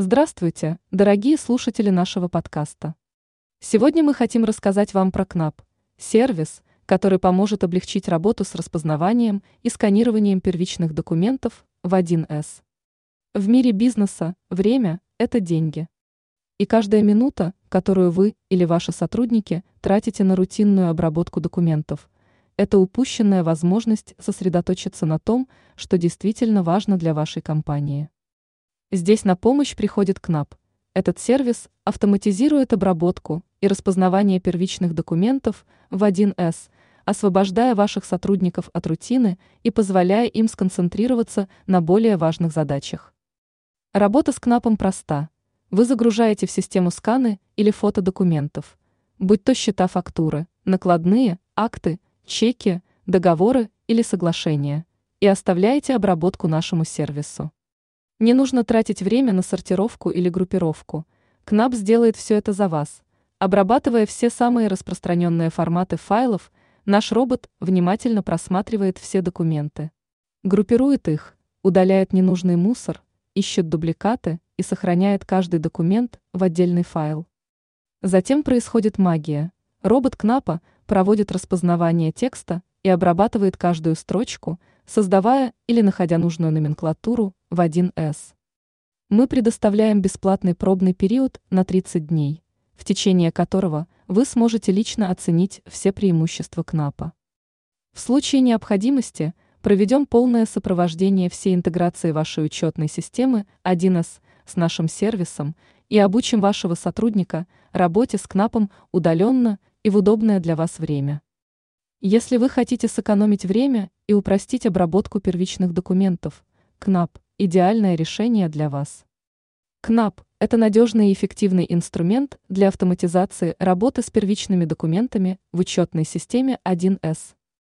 Здравствуйте, дорогие слушатели нашего подкаста. Сегодня мы хотим рассказать вам про КНАП – сервис, который поможет облегчить работу с распознаванием и сканированием первичных документов в 1С. В мире бизнеса время – это деньги. И каждая минута, которую вы или ваши сотрудники тратите на рутинную обработку документов, это упущенная возможность сосредоточиться на том, что действительно важно для вашей компании. Здесь на помощь приходит КНАП. Этот сервис автоматизирует обработку и распознавание первичных документов в 1С, освобождая ваших сотрудников от рутины и позволяя им сконцентрироваться на более важных задачах. Работа с КНАПом проста. Вы загружаете в систему сканы или фото документов, будь то счета фактуры, накладные, акты, чеки, договоры или соглашения, и оставляете обработку нашему сервису. Не нужно тратить время на сортировку или группировку. КНАП сделает все это за вас. Обрабатывая все самые распространенные форматы файлов, наш робот внимательно просматривает все документы. Группирует их, удаляет ненужный мусор, ищет дубликаты и сохраняет каждый документ в отдельный файл. Затем происходит магия. Робот КНАПа проводит распознавание текста и обрабатывает каждую строчку, создавая или находя нужную номенклатуру в 1С. Мы предоставляем бесплатный пробный период на 30 дней, в течение которого вы сможете лично оценить все преимущества КНАПа. В случае необходимости проведем полное сопровождение всей интеграции вашей учетной системы 1С с нашим сервисом и обучим вашего сотрудника работе с КНАПом удаленно и в удобное для вас время. Если вы хотите сэкономить время и упростить обработку первичных документов, КНАП – идеальное решение для вас. КНАП – это надежный и эффективный инструмент для автоматизации работы с первичными документами в учетной системе 1С.